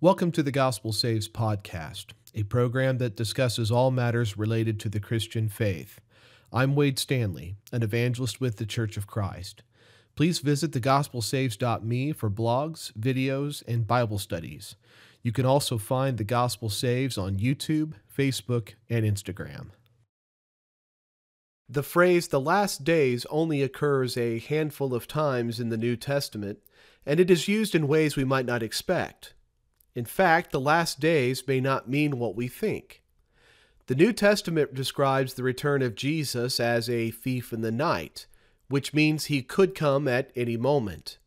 Welcome to the Gospel Saves podcast, a program that discusses all matters related to the Christian faith. I'm Wade Stanley, an evangelist with the Church of Christ. Please visit thegospelsaves.me for blogs, videos, and Bible studies. You can also find the Gospel Saves on YouTube, Facebook, and Instagram. The phrase the last days only occurs a handful of times in the New Testament, and it is used in ways we might not expect. In fact, the last days may not mean what we think. The New Testament describes the return of Jesus as a thief in the night, which means he could come at any moment.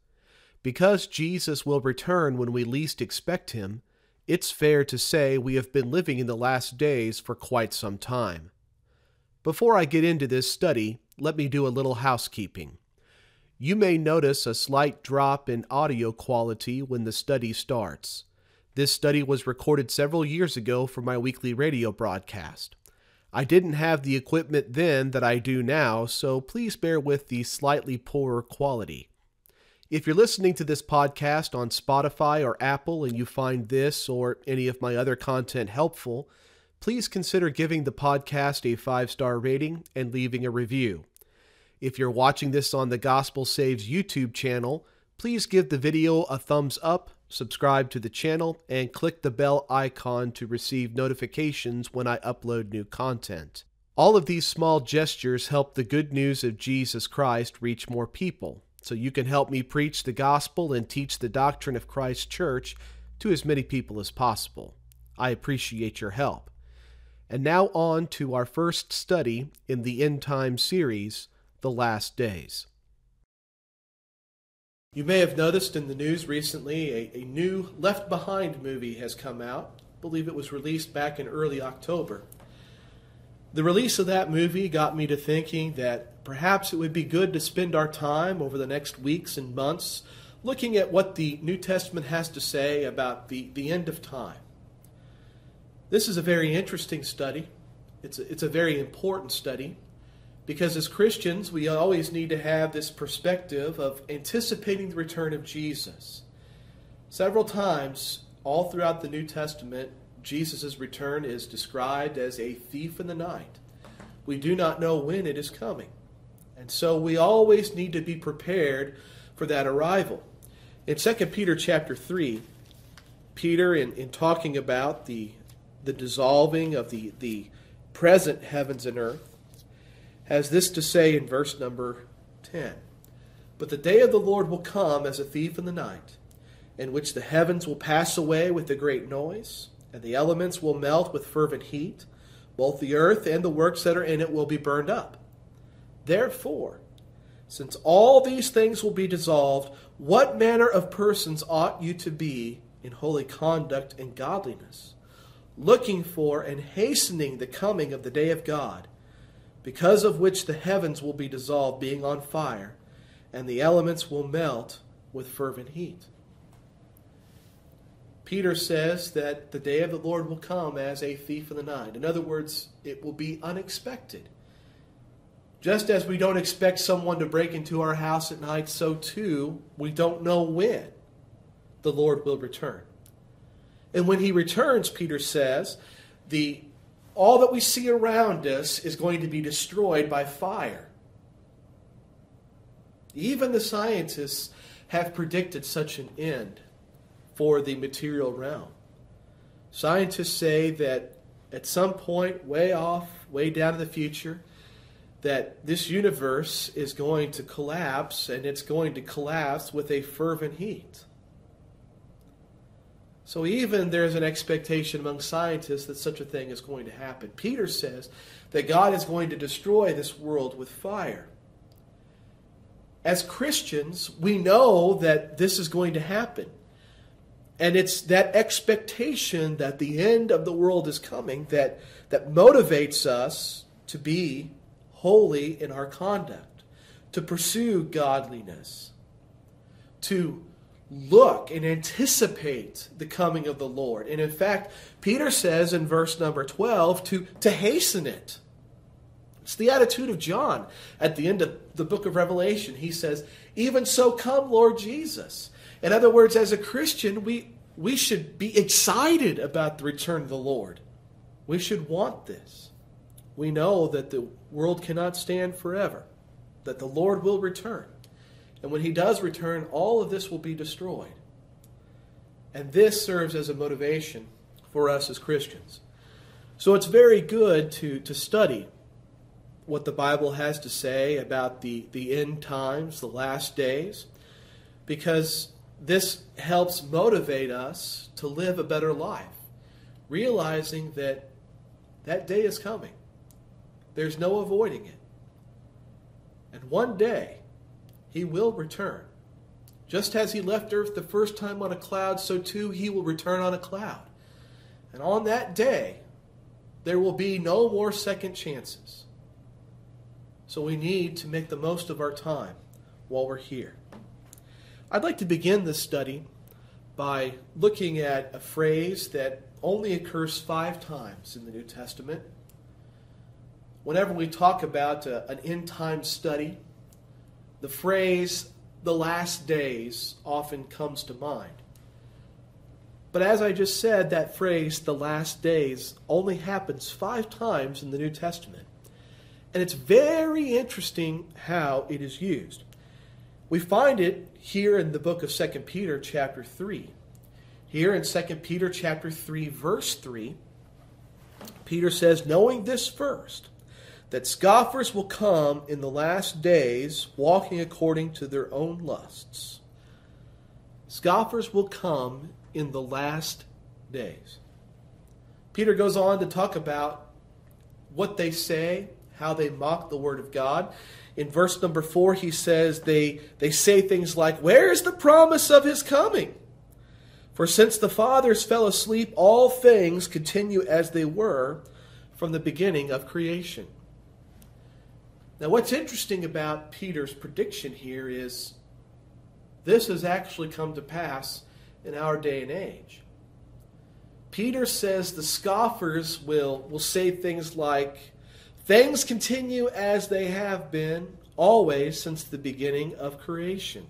Because Jesus will return when we least expect him, it's fair to say we have been living in the last days for quite some time. Before I get into this study, let me do a little housekeeping. You may notice a slight drop in audio quality when the study starts. This study was recorded several years ago for my weekly radio broadcast. I didn't have the equipment then that I do now, so please bear with the slightly poorer quality. If you're listening to this podcast on Spotify or Apple and you find this or any of my other content helpful, please consider giving the podcast a five star rating and leaving a review. If you're watching this on the Gospel Saves YouTube channel, please give the video a thumbs up subscribe to the channel, and click the bell icon to receive notifications when I upload new content. All of these small gestures help the good news of Jesus Christ reach more people, so you can help me preach the gospel and teach the doctrine of Christ's church to as many people as possible. I appreciate your help. And now on to our first study in the End Time series, The Last Days. You may have noticed in the news recently a, a new Left Behind movie has come out. I believe it was released back in early October. The release of that movie got me to thinking that perhaps it would be good to spend our time over the next weeks and months looking at what the New Testament has to say about the, the end of time. This is a very interesting study. It's a, it's a very important study. Because as Christians, we always need to have this perspective of anticipating the return of Jesus. Several times, all throughout the New Testament, Jesus' return is described as a thief in the night. We do not know when it is coming. And so we always need to be prepared for that arrival. In 2 Peter chapter 3, Peter, in, in talking about the, the dissolving of the, the present heavens and earth, has this to say in verse number 10 But the day of the Lord will come as a thief in the night, in which the heavens will pass away with a great noise, and the elements will melt with fervent heat. Both the earth and the works that are in it will be burned up. Therefore, since all these things will be dissolved, what manner of persons ought you to be in holy conduct and godliness, looking for and hastening the coming of the day of God? Because of which the heavens will be dissolved, being on fire, and the elements will melt with fervent heat. Peter says that the day of the Lord will come as a thief in the night. In other words, it will be unexpected. Just as we don't expect someone to break into our house at night, so too we don't know when the Lord will return. And when he returns, Peter says, the all that we see around us is going to be destroyed by fire. Even the scientists have predicted such an end for the material realm. Scientists say that at some point, way off, way down in the future, that this universe is going to collapse and it's going to collapse with a fervent heat. So even there's an expectation among scientists that such a thing is going to happen. Peter says that God is going to destroy this world with fire. As Christians, we know that this is going to happen. And it's that expectation that the end of the world is coming that, that motivates us to be holy in our conduct, to pursue godliness, to look and anticipate the coming of the Lord. And in fact, Peter says in verse number 12 to, to hasten it. It's the attitude of John at the end of the book of Revelation. He says, Even so come, Lord Jesus. In other words, as a Christian, we, we should be excited about the return of the Lord. We should want this. We know that the world cannot stand forever, that the Lord will return. And when he does return, all of this will be destroyed. And this serves as a motivation for us as Christians. So it's very good to, to study what the Bible has to say about the, the end times, the last days, because this helps motivate us to live a better life, realizing that that day is coming. There's no avoiding it. And one day, he will return. Just as he left earth the first time on a cloud, so too he will return on a cloud. And on that day, there will be no more second chances. So we need to make the most of our time while we're here. I'd like to begin this study by looking at a phrase that only occurs five times in the New Testament. Whenever we talk about a, an end time study, the phrase the last days often comes to mind. But as I just said, that phrase, the last days, only happens five times in the New Testament. And it's very interesting how it is used. We find it here in the book of 2 Peter, chapter 3. Here in 2 Peter, chapter 3, verse 3, Peter says, Knowing this first, that scoffers will come in the last days, walking according to their own lusts. Scoffers will come in the last days. Peter goes on to talk about what they say, how they mock the word of God. In verse number 4, he says they, they say things like, Where is the promise of his coming? For since the fathers fell asleep, all things continue as they were from the beginning of creation. Now, what's interesting about Peter's prediction here is this has actually come to pass in our day and age. Peter says the scoffers will, will say things like, Things continue as they have been always since the beginning of creation.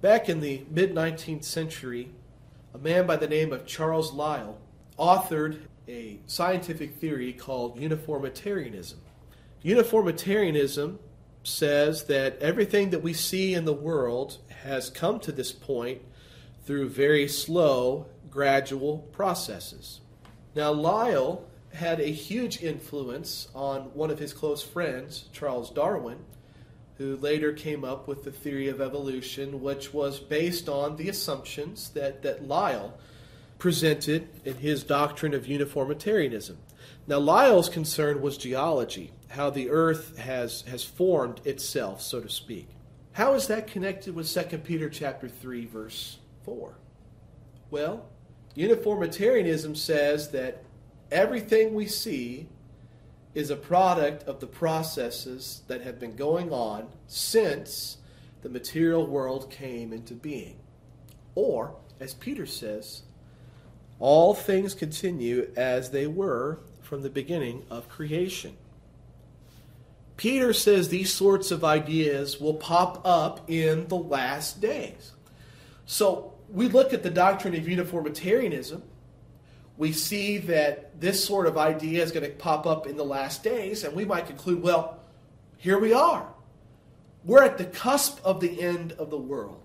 Back in the mid 19th century, a man by the name of Charles Lyell authored a scientific theory called uniformitarianism. Uniformitarianism says that everything that we see in the world has come to this point through very slow, gradual processes. Now, Lyell had a huge influence on one of his close friends, Charles Darwin, who later came up with the theory of evolution, which was based on the assumptions that, that Lyell presented in his doctrine of uniformitarianism. Now, Lyell's concern was geology, how the earth has, has formed itself, so to speak. How is that connected with 2 Peter chapter 3, verse 4? Well, uniformitarianism says that everything we see is a product of the processes that have been going on since the material world came into being. Or, as Peter says, all things continue as they were from the beginning of creation. Peter says these sorts of ideas will pop up in the last days. So we look at the doctrine of uniformitarianism we see that this sort of idea is going to pop up in the last days, and we might conclude, well, here we are. We're at the cusp of the end of the world.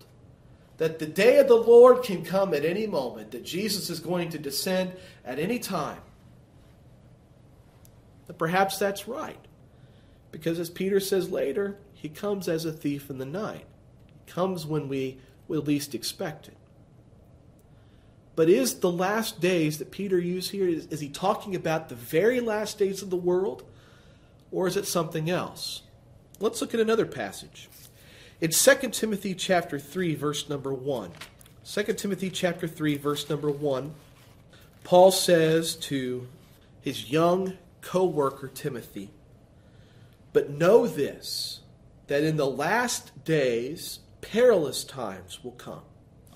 That the day of the Lord can come at any moment, that Jesus is going to descend at any time. But perhaps that's right. Because as Peter says later, he comes as a thief in the night. He comes when we, we least expect it. But is the last days that Peter used here, is, is he talking about the very last days of the world? Or is it something else? Let's look at another passage. In 2 Timothy chapter 3, verse number 1. 2 Timothy chapter 3, verse number 1, Paul says to his young co-worker Timothy, But know this, that in the last days perilous times will come.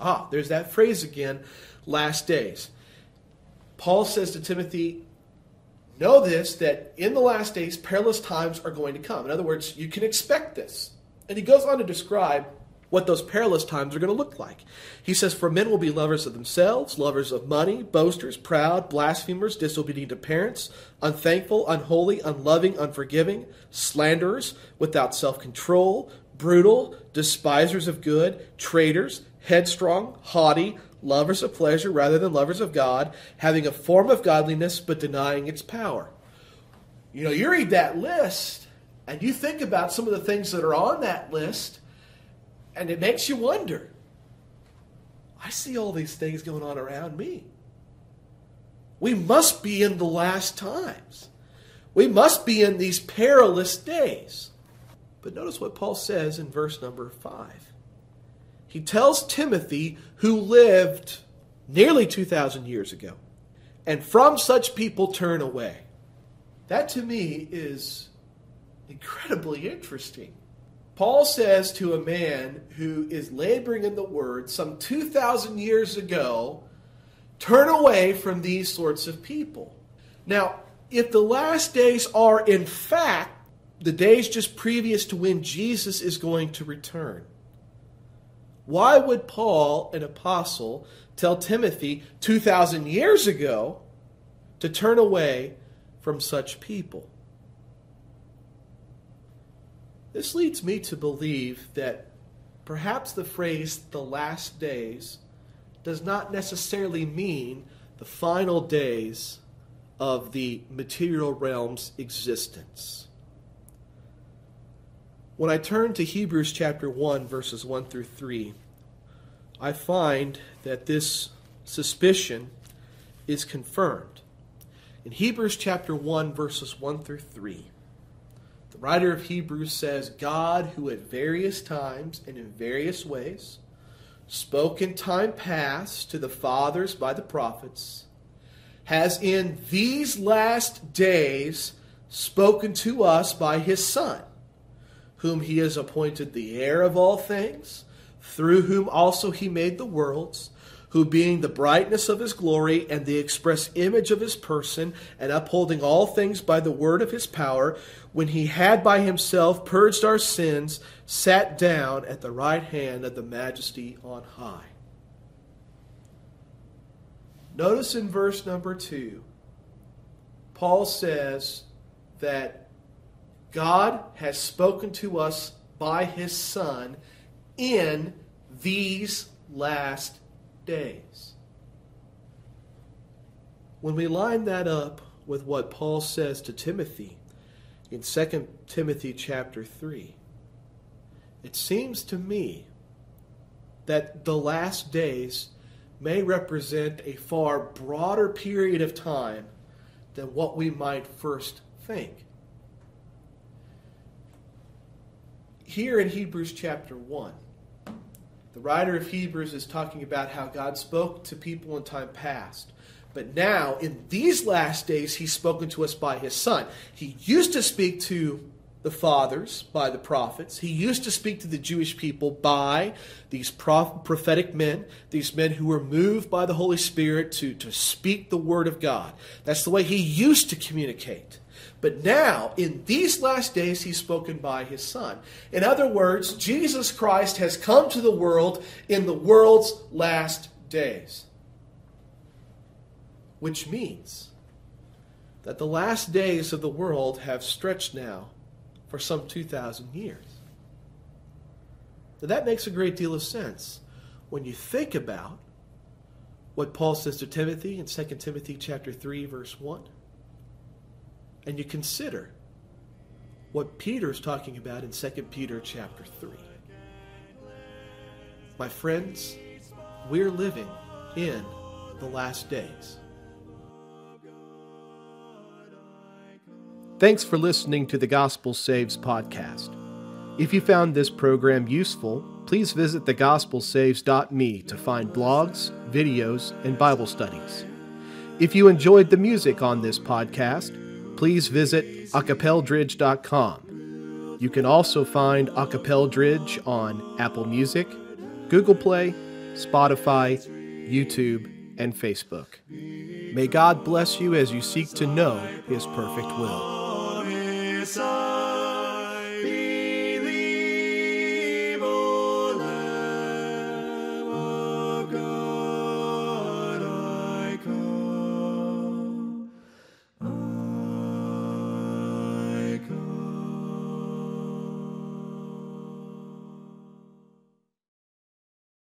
Ah, there's that phrase again last days. Paul says to Timothy, Know this, that in the last days, perilous times are going to come. In other words, you can expect this. And he goes on to describe what those perilous times are going to look like. He says, For men will be lovers of themselves, lovers of money, boasters, proud, blasphemers, disobedient to parents, unthankful, unholy, unloving, unforgiving, slanderers, without self control, brutal, despisers of good, traitors, headstrong, haughty, lovers of pleasure rather than lovers of God, having a form of godliness but denying its power. You know, you read that list and you think about some of the things that are on that list, and it makes you wonder. I see all these things going on around me. We must be in the last times. We must be in these perilous days. But notice what Paul says in verse number 5. He tells Timothy, who lived nearly 2,000 years ago, and from such people turn away. That to me is incredibly interesting. Paul says to a man who is laboring in the word some 2,000 years ago, turn away from these sorts of people. Now, if the last days are in fact the days just previous to when Jesus is going to return, why would Paul, an apostle, tell Timothy 2,000 years ago to turn away from such people? This leads me to believe that perhaps the phrase the last days does not necessarily mean the final days of the material realm's existence. When I turn to Hebrews chapter 1, verses 1 through 3, I find that this suspicion is confirmed. In Hebrews chapter 1, verses 1 through 3, the writer of Hebrews says, God, who at various times and in various ways spoke in time past to the fathers by the prophets, has in these last days spoken to us by his Son whom he has appointed the heir of all things, through whom also he made the worlds, who being the brightness of his glory and the express image of his person, and upholding all things by the word of his power, when he had by himself purged our sins, sat down at the right hand of the majesty on high. Notice in verse number two, Paul says that God has spoken to us by his Son in these last days. When we line that up with what Paul says to Timothy in 2 Timothy chapter 3, it seems to me that the last days may represent a far broader period of time than what we might first think. here in Hebrews chapter 1, the writer of Hebrews is talking about how God spoke to people in time past. But now, in these last days, he's spoken to us by his Son. He used to speak to the fathers by the prophets. He used to speak to the Jewish people by these prophetic men, these men who were moved by the Holy Spirit to, to speak the word of God. That's the way he used to communicate. But now, in these last days, he's spoken by his Son. In other words, Jesus Christ has come to the world in the world's last days. Which means that the last days of the world have stretched now for some 2,000 years. Now, that makes a great deal of sense when you think about what Paul says to Timothy in 2 Timothy chapter 3 verse 1 and you consider what Peter is talking about in 2 Peter chapter 3. My friends, we're living in the last days. Thanks for listening to the Gospel Saves podcast. If you found this program useful, please visit thegospelsaves.me to find blogs, videos, and Bible studies. If you enjoyed the music on this podcast, please visit acappeldridge.com. You can also find Acappeldridge on Apple Music, Google Play, Spotify, YouTube, and Facebook. May God bless you as you seek to know His perfect will.